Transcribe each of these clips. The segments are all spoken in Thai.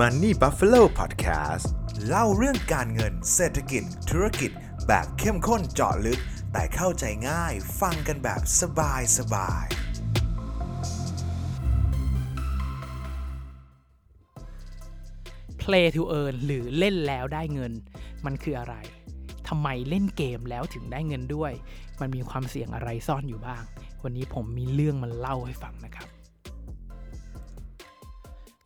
Money Buffalo Podcast เล่าเรื่องการเงินเศรษฐกิจ ธุรกิจ แบบเข้มข้นเจาะลึก แต่เข้าใจง่ายฟังกันแบบสบายสบาย play to earn หรือเล่นแล้วได้เงิน มันคืออะไรทำไมเล่นเกมแล้วถึงได้เงินด้วย มันมีความเสี่ยงอะไรซ่อนอยู่บ้าง วันนี้ผมมีเรื่องมาเล่าให้ฟังนะครับ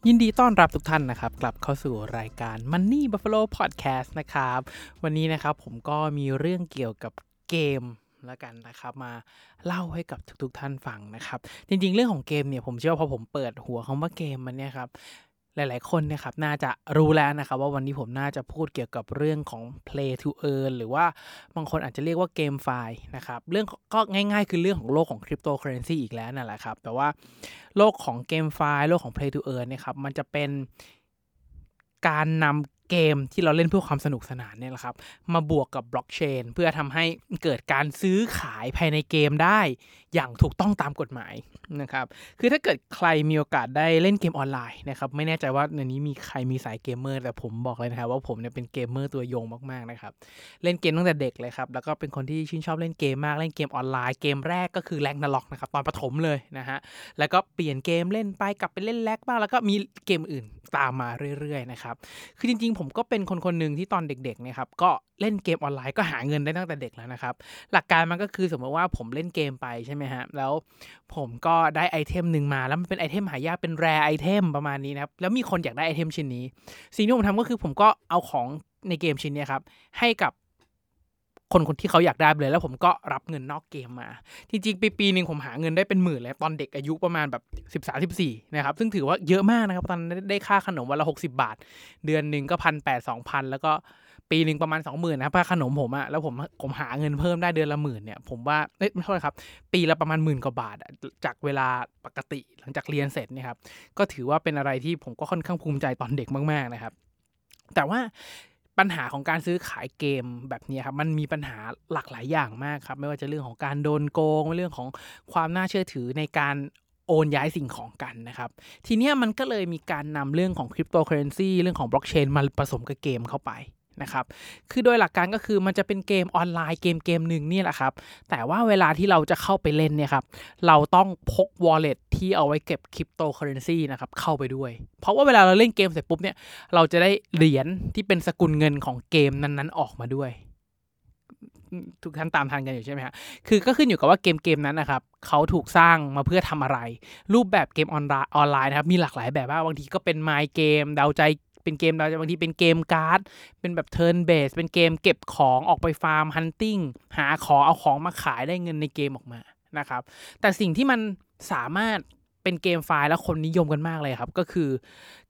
ยินดีต้อนรับทุกท่านนะครับ กลับเข้าสู่รายการ Money Buffalo Podcast นะครับ วันนี้นะครับผมก็มีเรื่องเกี่ยวกับเกมแล้วกันนะครับมาเล่าให้กับทุกๆทท่านฟังนะครับ จริงๆ เรื่องของเกมเนี่ยผมเชื่อว่าพอผมเปิดหัวคำว่าเกมมันเนี่ยครับ หลาย ๆ คนนะครับน่าจะรู้แล้วนะครับว่าวันนี้ผมน่าจะพูดเกี่ยวกับเรื่องของ play to earn หรือว่าบางคนอาจจะเรียกว่าเกมไฟล์นะครับเรื่องก็ง่ายๆ คือเรื่องของโลกของคริปโตเคอเรนซีอีกแล้วนั่นแหละครับ แต่ว่าโลกของ GameFi โลกของ play to earn เนี่ยครับมันจะเป็นการนำ เกมที่เราเล่นเพื่อความสนุกสนานเนี่ยแหละครับ มาบวกกับบล็อกเชนเพื่อทำให้เกิดการซื้อขายภายในเกมได้อย่างถูกต้องตามกฎหมายนะครับ คือถ้าเกิดใครมีโอกาสได้เล่นเกมออนไลน์นะครับ ไม่แน่ใจว่าในนี้มีใครมีสายเกมเมอร์ แต่ผมบอกเลยนะครับว่าผมเนี่ยเป็นเกมเมอร์ตัวยงมากๆนะครับ เล่นเกมตั้งแต่เด็กเลยครับ แล้วก็เป็นคนที่ชื่นชอบเล่นเกมมาก เล่นเกมออนไลน์ เกมแรกก็คือ Ragnarok นะครับตอนประถมเลยนะฮะ แล้วก็เปลี่ยนเกมเล่นไปกลับไปเล่น Rag บ้าง แล้วก็มีเกมอื่น ตามมาเรื่อยๆนะครับคือจริงๆ ผมก็เป็นคนคนหนึ่งที่ตอนเด็กๆนะครับก็เล่นเกมออนไลน์ก็หาเงินได้ตั้งแต่เด็กแล้วนะครับหลักการมันก็คือสมมติว่าผมเล่นเกมไปใช่ไหมฮะแล้วผมก็ได้ไอเทมหนึ่งมาแล้วมันเป็นไอเทมหายากเป็น rare item ประมาณนี้นะครับแล้วมีคนอยากได้ไอเทมชิ้นนี้ สิ่งที่ผมทำก็คือผมก็เอาของในเกมชิ้นนี้ครับให้กับ คนคนที่เขาอยากได้เลย แล้วผมก็รับเงินนอกเกมมา จริงๆปีปีหนึ่งผมหาเงินได้เป็นหมื่นแล้วตอนเด็กอายุประมาณแบบสิบสามสิบสี่นะครับซึ่งถือว่าเยอะมากนะครับ ตอนได้ค่าขนมวันละหกสิบาท เดือนหนึ่งก็พันแปดสองพันแล้วก็ปีหนึ่งประมาณสองหมื่นนะครับค่าขนมผมอะแล้วผมผมหาเงินเพิ่มได้เดือนละหมื่นเนี่ยผมว่าเอ้ยไม่ใช่ครับ ปีละประมาณหมื่นกว่าบาทจากเวลาปกติหลังจากเรียนเสร็จเนี่ยครับก็ถือว่าเป็นอะไรที่ผมก็ค่อนข้างภูมิใจตอนเด็กมากๆนะครับ แต่ว่า ปัญหาของการซื้อขายเกมแบบนี้ครับมันมีปัญหาหลากหลายอย่างมากครับ ไม่ว่าจะเรื่องของการโดนโกงเรื่องของความน่าเชื่อถือในการโอนย้ายสิ่งของกันนะครับ ทีนี้มันก็เลยมีการนำเรื่องของคริปโตเคอเรนซีเรื่องของบล็อกเชนมาผสมกับเกมเข้าไป นะครับ คือโดยหลักการก็คือมันจะเป็นเกมออนไลน์เกมเกมหนึ่งนี่แหละครับ แต่ว่าเวลาที่เราจะเข้าไปเล่นเนี่ยครับ เราต้องพก wallet ที่เอาไว้เก็บคริปโตเคอเรนซีนะครับเข้าไปด้วย เพราะว่าเวลาเราเล่นเกมเสร็จปุ๊บเนี่ย เราจะได้เหรียญที่เป็นสกุลเงินของเกมนั้นๆออกมาด้วย ทุกท่านตามทันกันอยู่ใช่ไหมฮะ คือก็ขึ้นอยู่กับว่าเกมเกมนั้นนะครับเขาถูกสร้างมาเพื่อทำอะไร รูปแบบเกมออนไลน์นะครับมีหลากหลายแบบว่าบางทีก็เป็น mind game เดาใจ เป็นเกมเราจะบางทีเป็นเกมการ์ด เป็นแบบ turn-based เป็นเกมเก็บของออกไปฟาร์ม hunting หาของเอาของมาขายได้เงินในเกมออกมานะครับ แต่สิ่งที่มันสามารถเป็นเกมไฟล์แล้วคนนิยมกันมากเลยครับ ก็คือ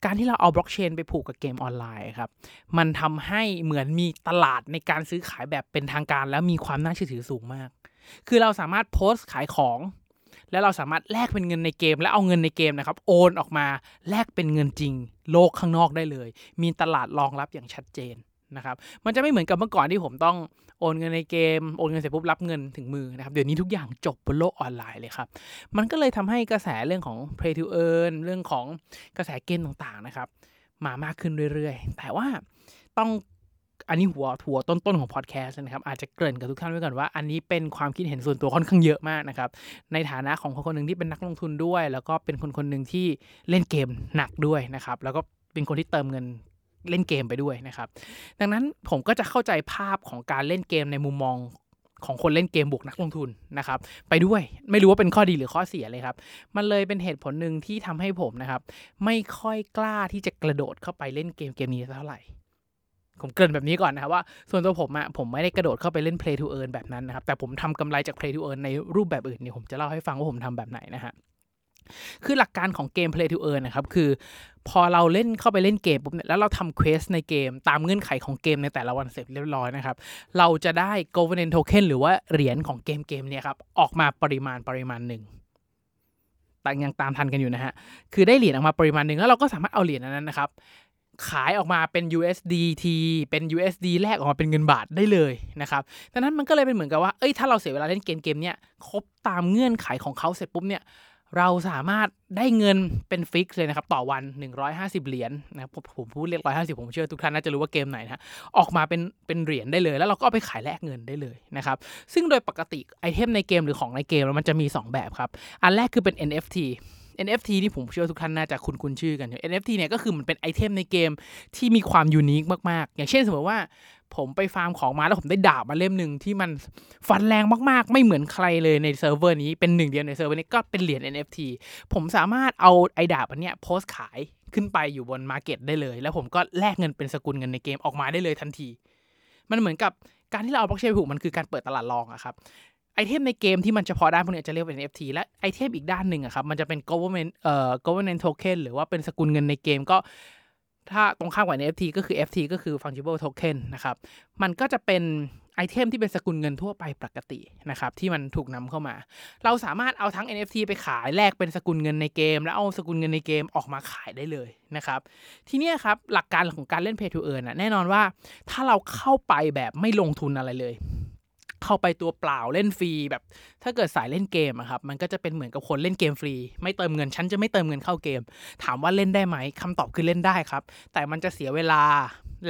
การที่เราเอาบล็อกเชนไปผูกกับเกมออนไลน์ครับ มันทำให้เหมือนมีตลาดในการซื้อขายแบบเป็นทางการ แล้วมีความน่าเชื่อถือสูงมาก คือเราสามารถโพสต์ขายของ แล้วเราสามารถแลกเป็นเงินในเกม และเอาเงินในเกมนะครับ โอนออกมาแลกเป็นเงินจริง โลกข้างนอกได้เลย มีตลาดรองรับอย่างชัดเจนนะครับ มันจะไม่เหมือนกับเมื่อก่อนที่ผมต้องโอนเงินในเกม โอนเงินเสร็จปุ๊บรับเงินถึงมือนะครับ เดี๋ยวนี้ทุกอย่างจบบนโลกออนไลน์เลยครับ มันก็เลยทำให้กระแสเรื่องของ play to earn เรื่องของกระแสเกมต่างๆนะครับ มามากขึ้นเรื่อยๆ แต่ว่าต้อง อันนี้หัวหัวต้นๆของพอดแคสต์นะครับอาจจะเกริ่นกับทุกท่านไว้ก่อนว่าอันนี้เป็นความคิดเห็นส่วนตัวค่อนข้างเยอะมากนะครับในฐานะของคนคนหนึ่งที่เป็นนักลงทุนด้วย แล้วก็เป็นคนคนหนึ่งที่เล่นเกมหนักด้วยนะครับแล้วก็เป็นคนที่เติมเงินเล่นเกมไปด้วยนะครับ ดังนั้นผมก็จะเข้าใจภาพของการเล่นเกมในมุมมองของคนเล่นเกมบวกนักลงทุนนะครับ ไปด้วยไม่รู้ว่าเป็นข้อดีหรือข้อเสียเลยครับ มันเลยเป็นเหตุผลหนึ่งที่ทำให้ผมนะครับ ไม่ค่อยกล้าที่จะกระโดดเข้าไปเล่นเกมเกมนี้เท่าไหร่ ผมเกริ่นแบบนี้ก่อนนะครับว่าส่วนตัวผมอะผมไม่ได้กระโดดเข้าไปเล่น play to earn แบบนั้นนะครับแต่ผมทำกำไรจาก play to earn ในรูปแบบอื่นเนี่ยผมจะเล่าให้ฟังว่าผมทำแบบไหนนะฮะคือหลักการของเกม play to earn นะครับคือ พอเราเล่นเข้าไปเล่นเกมปุ๊บเนี่ยแล้วเราทำเควสในเกม ตามเงื่อนไขของเกมในแต่ละวันเสร็จเรียบร้อยนะครับ เราจะได้ governance token หรือว่าเหรียญของเกมเกมเนี่ยครับออกมาปริมาณปริมาณหนึ่งต่ยังตามทันกันอยู่นะฮะ คือได้เหรียญออกมาปริมาณหนึ่งแล้วเราก็สามารถเอาเหรียญนั้นนะครับ ขายออกมาเป็น USDT เป็น USD แลกออกมาเป็นเงินบาทได้เลยนะครับดังนั้นมันก็เลยเป็นเหมือนกับว่า เอ้ย ถ้าเราเสียเวลาเล่นเกมเกมเนี้ย ครบตามเงื่อนไขของเขาเสร็จปุ๊บเนี่ย เราสามารถได้เงินเป็นฟิกเลยนะครับ ต่อวัน 150 เหรียญนะผมผมพูดเรียก150 ผมเชื่อทุกท่านน่าจะรู้ว่าเกมไหนนะออกมาเป็นเป็นเหรียญได้เลย แล้วเราก็เอาไปขายแลกเงินได้เลยนะครับ ซึ่งโดยปกติไอเทมในเกมหรือของในเกมมันจะมี 2 แบบครับ อันแรกคือเป็น NFT NFT นี่ผมเชื่อทุกท่านน่าจะคุ้นคุ้นชื่อกันอยู่ NFT เนี่ยก็คือมันเป็นไอเทมในเกมที่มีความ unique มากๆ อย่างเช่นสมมติว่าผมไปฟาร์มของมาแล้วผมได้ดาบมาเล่มหนึ่งที่มันฟันแรงมากๆ ไม่เหมือนใครเลยในเซิร์ฟเวอร์นี้เป็นหนึ่งเดียวในเซิร์ฟเวอร์นี้ก็เป็นเหรียญ NFT ผมสามารถเอาไอดาบอันเนี้ยโพสต์ขายขึ้นไปอยู่บน market ได้เลย แล้วผมก็แลกเงินเป็นสกุลเงินในเกมออกมาได้เลยทันที มันเหมือนกับการที่เราเอาบล็อกเชนผูกมันคือการเปิดตลาดรองอะครับ ไอเทมในเกมที่มันเฉพาะด้านพวกนี้จะเรียกเป็น NFT และไอเทมอีกด้านหนึ่งอะครับมันจะเป็น government เอ่อ government token หรือว่าเป็นสกุลเงินในเกมก็ ถ้าตรงข้ามกับ NFT ก็คือ FT ก็คือ fungible token นะครับมันก็จะเป็นไอเทมที่เป็นสกุลเงินทั่วไปปกตินะครับที่มันถูกนำเข้ามา เราสามารถเอาทั้ง NFT ไปขายแลกเป็นสกุลเงินในเกม แล้วเอาสกุลเงินในเกมออกมาขายได้เลยนะครับทีนี้ครับหลักการของการเล่น Pay to Earn นะแน่นอนว่าถ้าเราเข้าไปแบบไม่ลงทุนอะไรเลย เข้าไปตัวเปล่าเล่นฟรีแบบ ถ้าเกิดสายเล่นเกมอะครับมันก็จะเป็นเหมือนกับคนเล่นเกมฟรี ไม่เติมเงินฉันจะไม่เติมเงินเข้าเกม ถามว่าเล่นได้ไหมคำตอบคือเล่นได้ครับ แต่มันจะเสียเวลา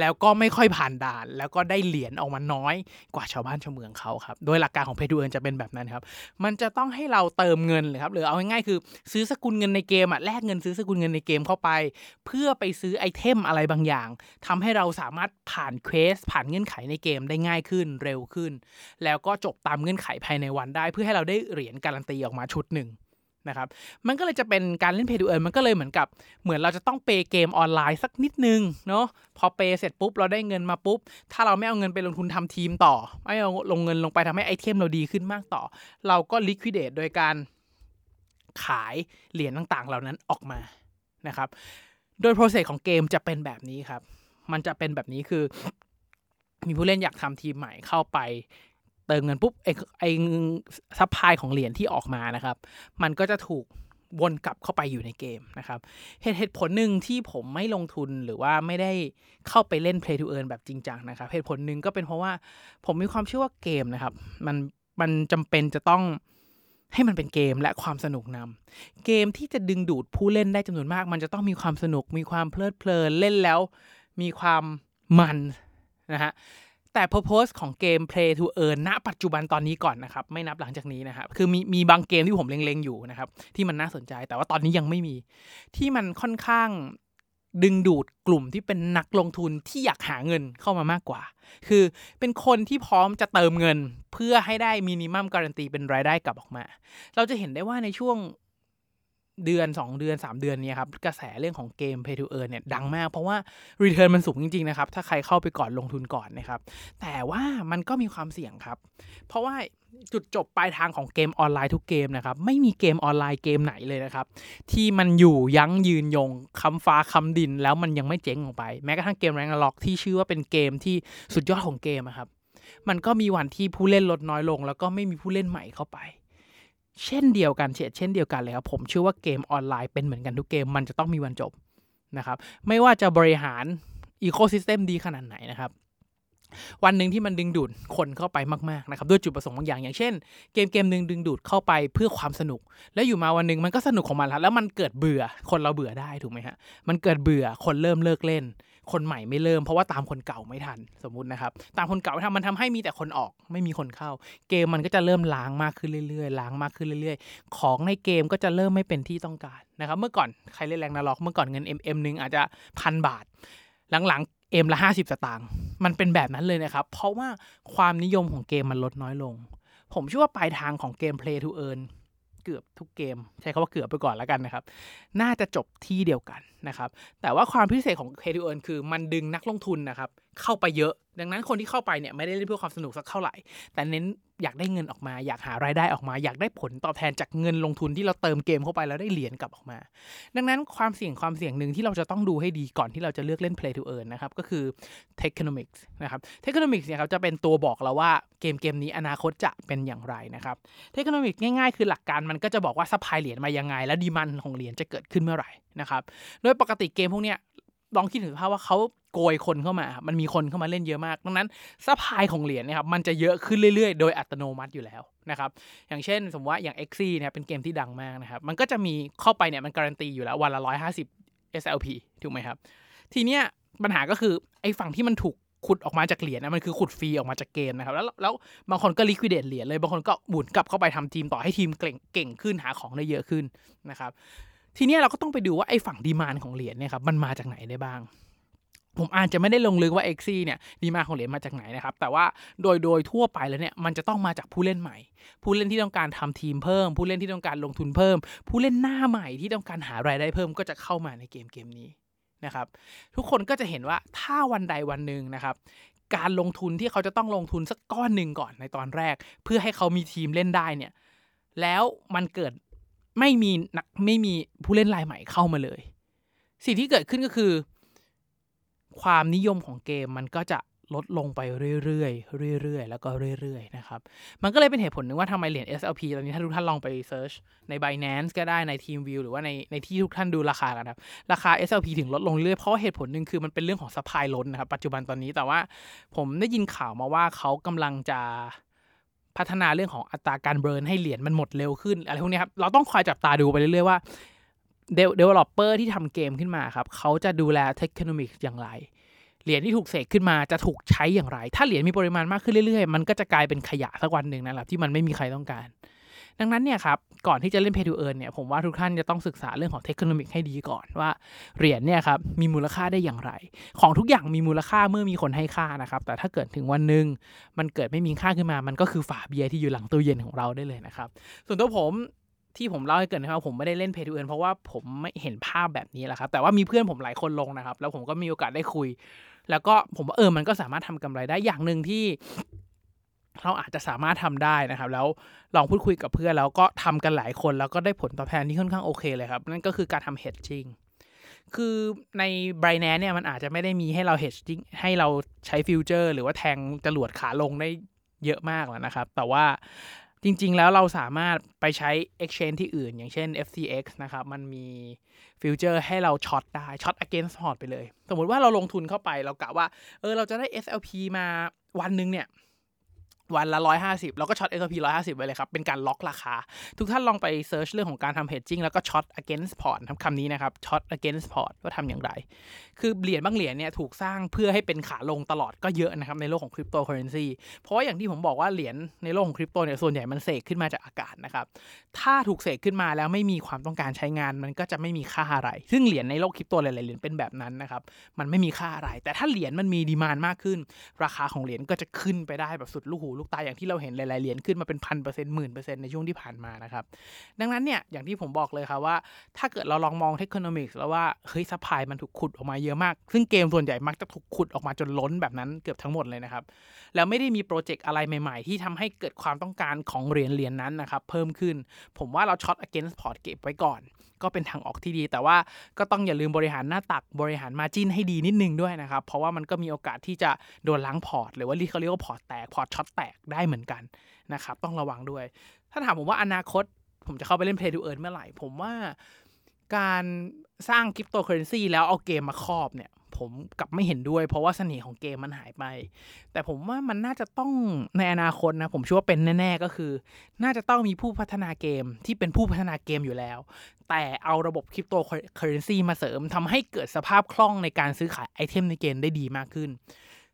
แล้วก็ไม่ค่อยผ่านด่าน แล้วก็ได้เหรียญออกมาน้อยกว่าชาวบ้านชาวเมืองเขาครับ โดยหลักการของ Pay to Earn จะเป็นแบบนั้นครับ มันจะต้องให้เราเติมเงินเลยครับ หรือเอาง่ายๆคือ ซื้อสกุลเงินในเกมอะแลกเงินซื้อสกุลเงินในเกมเข้าไป เพื่อไปซื้อไอเทมอะไรบางอย่างทำให้เราสามารถผ่าน quest ผ่านเงื่อนไขในเกมได้ง่ายขึ้นเร็วขึ้นแล้วก็จบตามเงื่อนไขภายในวันได้ เพื่อให้เราได้เหรียญการันตีออกมาชุดหนึ่งนะครับ มันก็เลยจะเป็นการเล่น Pay to Earn มันก็เลยเหมือนกับ เหมือนเราจะต้องเปย์เกมออนไลน์สักนิดนึงเนาะ พอเปย์เสร็จปุ๊บเราได้เงินมาปุ๊บ ถ้าเราไม่เอาเงินไปลงทุนทำทีมต่อ ไม่เอาลงเงินลงไปทำให้ไอเทมเราดีขึ้นมากต่อ เราก็ liquidate โดยการขายเหรียญต่างๆ เหล่านั้นออกมา นะครับ โดย process ของเกมจะเป็นแบบนี้ครับ มันจะเป็นแบบนี้คือ มีผู้เล่นอยากทำทีมใหม่เข้าไป เติมเงินปุ๊บไอไอ supply ของเหรียญที่ออกมานะครับ มันก็จะถูกวนกลับเข้าไปอยู่ในเกมนะครับเหตุเหตุผลหนึ่งที่ผมไม่ลงทุนหรือว่าไม่ได้เข้าไปเล่น Play to Earn แบบจริงจังนะครับ เหตุผลหนึ่งก็เป็นเพราะว่าผมมีความเชื่อว่าเกมนะครับ มันมันจำเป็นจะต้องให้มันเป็นเกมและความสนุกนำเกมที่จะดึงดูดผู้เล่นได้จำนวนมาก มันจะต้องมีความสนุกมีความเพลิดเพลินเล่นแล้ว มีความมันนะฮะ แต่ purpose ของเกม play to earn ณ ปัจจุบันตอนนี้ก่อนนะครับ ไม่นับหลังจากนี้นะครับ คือมีมีบางเกมที่ผมเล็งๆอยู่นะครับ ที่มันน่าสนใจ แต่ว่าตอนนี้ยังไม่มี ที่มันค่อนข้างดึงดูดกลุ่มที่เป็นนักลงทุนที่อยากหาเงินเข้ามามากกว่า คือเป็นคนที่พร้อมจะเติมเงิน เพื่อให้ได้มินิมัมการันตีเป็นรายได้กลับออกมา เราจะเห็นได้ว่าในช่วง เดือน 2 เดือน 3 เดือนนี้ครับ กระแสเรื่องของเกม Pay to Earn เนี่ยดังมากเพราะว่า Return มันสูงจริง ๆ นะครับ ถ้าใครเข้าไปก่อนลงทุนก่อนนะครับ แต่ว่ามันก็มีความเสี่ยงครับ เพราะว่าจุดจบปลายทางของเกมออนไลน์ทุกเกมนะครับ ไม่มีเกมออนไลน์เกมไหนเลยนะครับ ที่มันอยู่ยั้งยืนยงคำฟ้าคำดินแล้วมันยังไม่เจ๊งลงไป แม้กระทั่งเกมแรงล็อกที่ชื่อว่าเป็นเกมที่สุดยอดของเกมครับมันก็มีวันที่ผู้เล่นลดน้อยลง แล้วก็ไม่มีผู้เล่นใหม่เข้าไป เช่นเดียวกันเฉดเช่นเดียวกันเลยครับผมเชื่อว่าเกมออนไลน์เป็นเหมือนกันทุกเกมมันจะต้องมีวันจบนะครับ ไม่ว่าจะบริหารอีโคซิสเต็มดีขนาดไหนนะครับ วันหนึ่งที่มันดึงดูดคนเข้าไปมากๆนะครับ ด้วยจุดประสงค์บางอย่าง อย่างเช่น เกมเกมหนึ่งดึงดูดเข้าไปเพื่อความสนุก แล้วอยู่มาวันหนึ่งมันก็สนุกของมันแล้วแล้วมันเกิดเบื่อคนเราเบื่อได้ถูกไหมฮะมันเกิดเบื่อคนเริ่มเลิกเล่น คนใหม่ไม่เริ่มเพราะว่าตามคนเก่าไม่ทันสมมุตินะครับ ตามคนเก่าไม่ทันมันทำให้มีแต่คนออก ไม่มีคนเข้า เกมมันก็จะเริ่มล้างมากขึ้นเรื่อยๆล้างมากขึ้นเรื่อยๆ ของในเกมก็จะเริ่มไม่เป็นที่ต้องการนะครับ เมื่อก่อนใครเล่นแรงนาล็อกเมื่อก่อนเงิน MM หนึ่งอาจจะพันบาท หลังๆเอ็มละห้าสิบสตางค์มันเป็นแบบนั้นเลยนะครับ เพราะว่าความนิยมของเกมมันลดน้อยลง ผมเชื่อว่าปลายทางของเกม Play to Earn เกือบทุกเกม ใช้คาว่าเกือบไปก่อนแล้วกันนะครับ น่าจะจบที่เดียวกันนะครับ แต่ว่าความพิเศษของ Play to Earn คือมันดึงนักลงทุนนะครับ เข้าไปเยอะ ดังนั้นคนที่เข้าไปเนี่ยไม่ได้เล่นเพื่อความสนุกสักเท่าไหร่ แต่เน้น อยากได้เงินออกมา อยากหารายได้ออกมา อยากได้ผลตอบแทนจากเงินลงทุนที่เราเติมเกมเข้าไปแล้วได้เหรียญกลับออกมา ดังนั้นความเสี่ยงความเสี่ยงหนึ่งที่เราจะต้องดูให้ดีก่อนที่เราจะเลือกเล่น Play to Earn นะครับก็คือ Techonomics นะครับ Techonomics เนี่ยครับจะเป็นตัวบอกเราว่าเกมเกมนี้อนาคตจะเป็นอย่างไรนะครับ Tokenomics ง่ายๆ คือหลักการมันก็จะบอกว่า supply เหรียญมายังไง และ demand ของเหรียญจะเกิดขึ้นเมื่อไหร่นะครับโดยปกติเกมพวกเนี้ยลองคิดถึงภาพว่าเขา โกยคนเข้ามา มันมีคนเข้ามาเล่นเยอะมาก ดังนั้น supply ของเหรียญนะครับมันจะเยอะขึ้นเรื่อยๆ โดยอัตโนมัติอยู่แล้วนะครับ อย่างเช่น สมมติว่าอย่าง x ีเนี่ยเป็นเกมที่ดังมากนะครับ มันก็จะมีเข้าไปเนี่ยมันการันตีอยู่แล้ววันละ 150 SLP ถูกไหมครับ ทีเนี้ยปัญหาก็คือไอ้ฝั่งที่มันถูกขุดออกมาจากเหรียญนะมันคือขุดฟรีออกมาจากเกมนะครับแล้วแล้วบางคนก็ลิควิดเดตเหรียญเลยบางคนก็หมุนกลับเข้าไปทำทีมต่อให้ทีมเก่งเก่งขึ้นหาของได้เยอะขึ้นนะครับทีนี้เราก็ต้องไปดูว่าไอ้ฝั่งดีมานของเหรียญเนี่ยครับมันมาจากไหนได้บ้าง ผมอาจจะไม่ได้ลงลึกว่า x ีเนี่ยดีมาของเหรียญมาจากไหนนะครับ แต่ว่าโดยโดยทั่วไปแล้วเนี่ยมันจะต้องมาจากผู้เล่นใหม่ ผู้เล่นที่ต้องการทำทีมเพิ่ม ผู้เล่นที่ต้องการลงทุนเพิ่ม ผู้เล่นหน้าใหม่ที่ต้องการหารายได้เพิ่มก็จะเข้ามาในเกมเกมนี้นะครับทุกคนก็จะเห็นว่าถ้าวันใดวันหนึ่งนะครับการลงทุนที่เขาจะต้องลงทุนสักก้อนหนึ่งก่อนในตอนแรก เพื่อให้เขามีทีมเล่นได้เนี่ยแล้วมันเกิดไม่มีนักไม่มีผู้เล่นรายใหม่เข้ามาเลย สิ่งที่เกิดขึ้นก็คือ ความนิยมของเกมมันก็จะลดลงไปเรื่อยๆ เรื่อยๆ แล้วก็เรื่อยๆ นะครับ มันก็เลยเป็นเหตุผลหนึ่งว่าทำไมเหรียญ SLP ตอนนี้ถ้าทุกท่านลองไปเซิร์ชใน Binance ก็ได้ใน TradingView หรือว่าในในที่ทุกท่านดูราคากันครับ ราคา SLP ถึงลดลงเรื่อยเพราะเหตุผลหนึ่งคือมันเป็นเรื่องของ supply ล้นนะครับ ปัจจุบันตอนนี้แต่ว่าผมได้ยินข่าวมาว่าเขากำลังจะพัฒนาเรื่องของอัตราการ burn ให้เหรียญมันหมดเร็วขึ้นอะไรพวกนี้ครับ เราต้องคอยจับตาดูไปเรื่อยๆว่า developer ที่ทำเกมขึ้นมาครับ เขาจะดูแล tokenomics อย่างไร เหรียญที่ถูกเสกขึ้นมาจะถูกใช้อย่างไร ถ้าเหรียญมีปริมาณมากขึ้นเรื่อยๆ มันก็จะกลายเป็นขยะสักวันหนึ่งนะครับที่มันไม่มีใครต้องการ ดังนั้นเนี่ยครับ ก่อนที่จะเล่น Pay to Earn เนี่ย ผมว่าทุกท่านจะต้องศึกษาเรื่องของเทคโนมิกให้ดีก่อนว่าเหรียญเนี่ยครับมีมูลค่าได้อย่างไร ของทุกอย่างมีมูลค่าเมื่อมีคนให้ค่านะครับ แต่ถ้าเกิดถึงวันหนึ่งมันเกิดไม่มีค่าขึ้นมา มันก็คือฝาเบียร์ที่อยู่หลังตู้เย็นของเราได้เลยนะครับ ส่วนตัวผม ที่ผมเล่าให้เกิดนะครับผมไม่ได้เล่น Pay to Earn เพราะว่าผมไม่เห็นภาพแบบนี้แหละครับ แต่ว่ามีเพื่อนผมหลายคนลงนะครับ แล้วผมก็มีโอกาสได้คุย แล้วก็ผมว่าเออมันก็สามารถทำกำไรได้อย่างหนึ่งที่ เราอาจจะสามารถทำได้นะครับ แล้วลองพูดคุยกับเพื่อนแล้วก็ทำกันหลายคน แล้วก็ได้ผลตอบแทนที่ค่อนข้างโอเคเลยครับ นั่นก็คือการทำ hedging คือใน Binance เนี่ยมันอาจจะไม่ได้มีให้เรา hedging ให้เราใช้ future หรือว่าแทงจรวดขาลงได้เยอะมากแล้วนะครับ แต่ว่า จริง ๆ แล้วเราสามารถไปใช้ exchange ที่อื่น อย่างเช่น FTX นะครับ มันมี future ให้เราช็อตได้ช็อต against พอร์ตไปเลย สมมติว่าเราลงทุนเข้าไปเรากะว่า เออ เราจะได้ SLP มาวันหนึ่งเนี่ย วันละ 150 แล้วก็ short SLP 150 ไปเลยครับ เป็นการล็อกราคา ทุกท่านลองไป search เรื่องของการทำ hedging แล้วก็ short against port ทำคำนี้นะครับช็อต against port ว่าทำอย่างไร คือเหรียญบางเหรียญเนี่ยถูกสร้างเพื่อให้เป็นขาลงตลอดก็เยอะนะครับ ในโลกของคริปโตเคอเรนซีเพราะว่าอย่างที่ผมบอกว่าเหรียญในโลกของคริปโตเนี่ยส่วนใหญ่มันเสกขึ้นมาจากอากาศนะครับ ถ้าถูกเสกขึ้นมาแล้วไม่มีความต้องการใช้งานมันก็จะไม่มีค่าอะไร ซึ่งเหรียญในโลกคริปโตหลายๆเหรียญเป็นแบบนั้นนะครับมันไม่มีค่าอะไร แต่ถ้าเหรียญมันมี demand มากขึ้น ราคาของเหรียญก็จะขึ้นไปได้แบบสุดลูกหูลูกตาอย่างที่เราเห็นหลายๆเหรียญขึ้นมาเป็นพันเปอร์เซ็นต์หมื่นเปอร์เซ็นต์ในช่วงที่ผ่านมานะครับดังนั้นเนี่ยอย่างที่ผมบอกเลยครับว่าถ้าเกิดเราลองมอง tokenomics แล้วว่าเฮ้ย supply มันถูกขุดออกมาเยอะมาก ซึ่งเกมส่วนใหญ่มักจะถูกขุดออกมาจนล้นแบบนั้นเกือบทั้งหมดเลยนะครับแล้วไม่ได้มีโปรเจกต์อะไรใหม่ๆ ที่ทำให้เกิดความต้องการของเหรียญเหรียญนั้นนะครับเพิ่มขึ้น ผมว่าเราช็อต against port เก็บไว้ก่อน ก็เป็นทางออกที่ดี แต่ว่าก็ต้องอย่าลืมบริหารหน้าตักบริหาร margin ให้ดีนิดนึงด้วยนะครับเพราะว่ามันก็มีโอกาสที่จะโดนล้างพอร์ตหรือว่าเขาเรียกว่าพอร์ตแตกพอร์ต short แตกได้เหมือนกันนะครับต้องระวังด้วย ถ้าถามผมว่าอนาคต ผมจะเข้าไปเล่น Play to Earn เมื่อไหร่ ผมว่าการสร้างคริปโตเคอเรนซีแล้วเอาเกมมาครอบเนี่ย ผมกลับไม่เห็นด้วย เพราะว่าเสน่ห์ของเกมมันหายไป แต่ผมว่ามันน่าจะต้องในอนาคตนะ ผมเชื่อว่าเป็นแน่ ๆ ก็คือ น่าจะต้องมีผู้พัฒนาเกมที่เป็นผู้พัฒนาเกมอยู่แล้ว แต่เอาระบบคริปโตเคอเรนซีมาเสริมทำให้เกิดสภาพคล่องในการซื้อขาย item ในเกมได้ดีมากขึ้น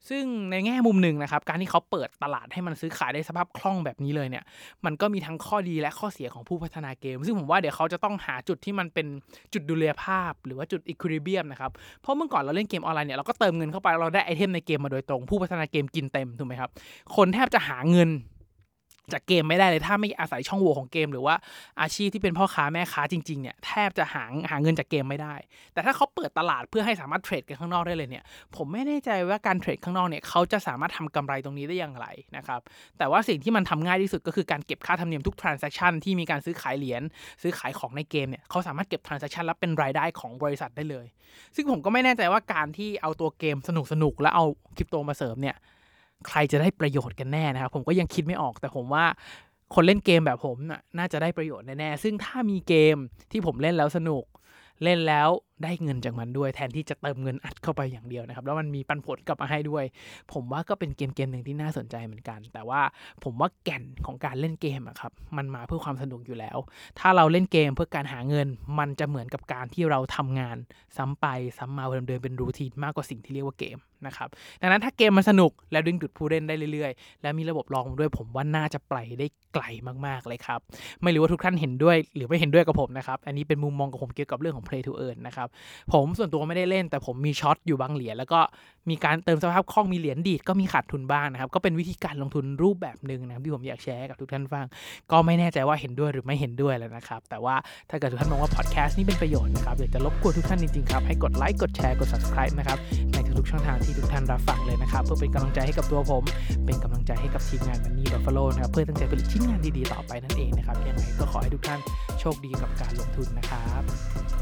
ซึ่งในแง่มุมหนึ่งนะครับ การที่เขาเปิดตลาดให้มันซื้อขายได้สภาพคล่องแบบนี้เลยเนี่ย มันก็มีทั้งข้อดีและข้อเสียของผู้พัฒนาเกม ซึ่งผมว่าเดี๋ยวเขาจะต้องหาจุดที่มันเป็นจุดดุลยภาพ หรือว่าจุด equilibrium นะครับ เพราะเมื่อก่อนเราเล่นเกมออนไลน์เนี่ยเราก็เติมเงินเข้าไปเราได้ item ในเกมมาโดยตรง ผู้พัฒนาเกมกินเต็มถูกไหมครับ คนแทบจะหาเงิน จากเกมไม่ได้เลย ถ้าไม่อาศัยช่องโหว่ของเกม หรือว่าอาชีพที่เป็นพ่อค้าแม่ค้าจริงๆเนี่ยแทบจะหาหาเงินจากเกมไม่ได้ แต่ถ้าเขาเปิดตลาดเพื่อให้สามารถเทรดกันข้างนอกได้เลยเนี่ยผมไม่แน่ใจว่าการเทรดข้างนอกเนี่ยเขาจะสามารถทำกำไรตรงนี้ได้อย่างไรนะครับแต่ว่าสิ่งที่มันทำง่ายที่สุดก็คือการเก็บค่าธรรมเนียมทุก transaction ที่มีการซื้อขายเหรียญซื้อขายของในเกมเนี่ยเขาสามารถเก็บ transaction แล้วเป็นรายได้ของบริษัทได้เลย ซึ่งผมก็ไม่แน่ใจว่าการที่เอาตัวเกมสนุกๆแล้วเอาคริปโตมาเสริมเนี่ย ใครจะได้ประโยชน์กันแน่นะครับ ผมก็ยังคิดไม่ออกแต่ผมว่าคนเล่นเกมแบบผมน่ะน่าจะได้ประโยชน์แน่ๆซึ่งถ้ามีเกมที่ผมเล่นแล้วสนุก เล่นแล้ว ได้เงินจากมันด้วย แทนที่จะเติมเงินอัดเข้าไปอย่างเดียวนะครับ แล้วมันมีปันผลกลับมาให้ด้วย ผมว่าก็เป็นเกมเกมหนึ่งที่น่าสนใจเหมือนกัน แต่ว่าผมว่าแก่นของการเล่นเกมอะครับมันมาเพื่อความสนุกอยู่แล้ว ถ้าเราเล่นเกมเพื่อการหาเงิน มันจะเหมือนกับการที่เราทำงาน ซ้ำไปซ้ำมาเดิมๆเป็นรูทีนมากกว่าสิ่งที่เรียกว่าเกมนะครับดังนั้นถ้าเกมมันสนุกแล้วดึงดูดผู้เล่นได้เรื่อยๆ และมีระบบรองด้วยผมว่าน่าจะไปได้ไกลมากๆเลยครับ ไม่รู้ว่าทุกท่านเห็นด้วย หรือไม่เห็นด้วยกับผมนะครับ อันนี้เป็นมุมมองของผมเกี่ยวกับเรื่องของ play to earn นะครับผมส่วนตัวไม่ได้เล่น แต่ผมมีช็อตอยู่บางเหรียญแล้วก็มีการเติมสภาพคล่องมีเหรียญดีดก็มีขาดทุนบ้างนะครับ ก็เป็นวิธีการลงทุนรูปแบบหนึ่งนะครับที่ผมอยากแชร์กับทุกท่านฟัง ก็ไม่แน่ใจว่าเห็นด้วยหรือไม่เห็นด้วยแล้วนะครับ แต่ว่าถ้าเกิดทุกท่านมองว่าพอดแคสต์นี้เป็นประโยชน์นะครับอยากจะรบกวนทุกท่านจริงๆครับให้กดไลค์กดแชร์กด subscribe นะครับในทุกๆช่องทางที่ทุกท่านรับฟังเลยนะครับเพื่อเป็นกำลังใจให้กับตัวผม เป็นกำลังใจให้กับทีมงานมันนี่บัฟฟาโลนะครับเพื่อตั้งใจผลิตชิ้นงานดีๆต่อไปนั่นเองนะครับยังไงก็ขอให้ทุกท่านโชคดีกับการลงทุนนะครับ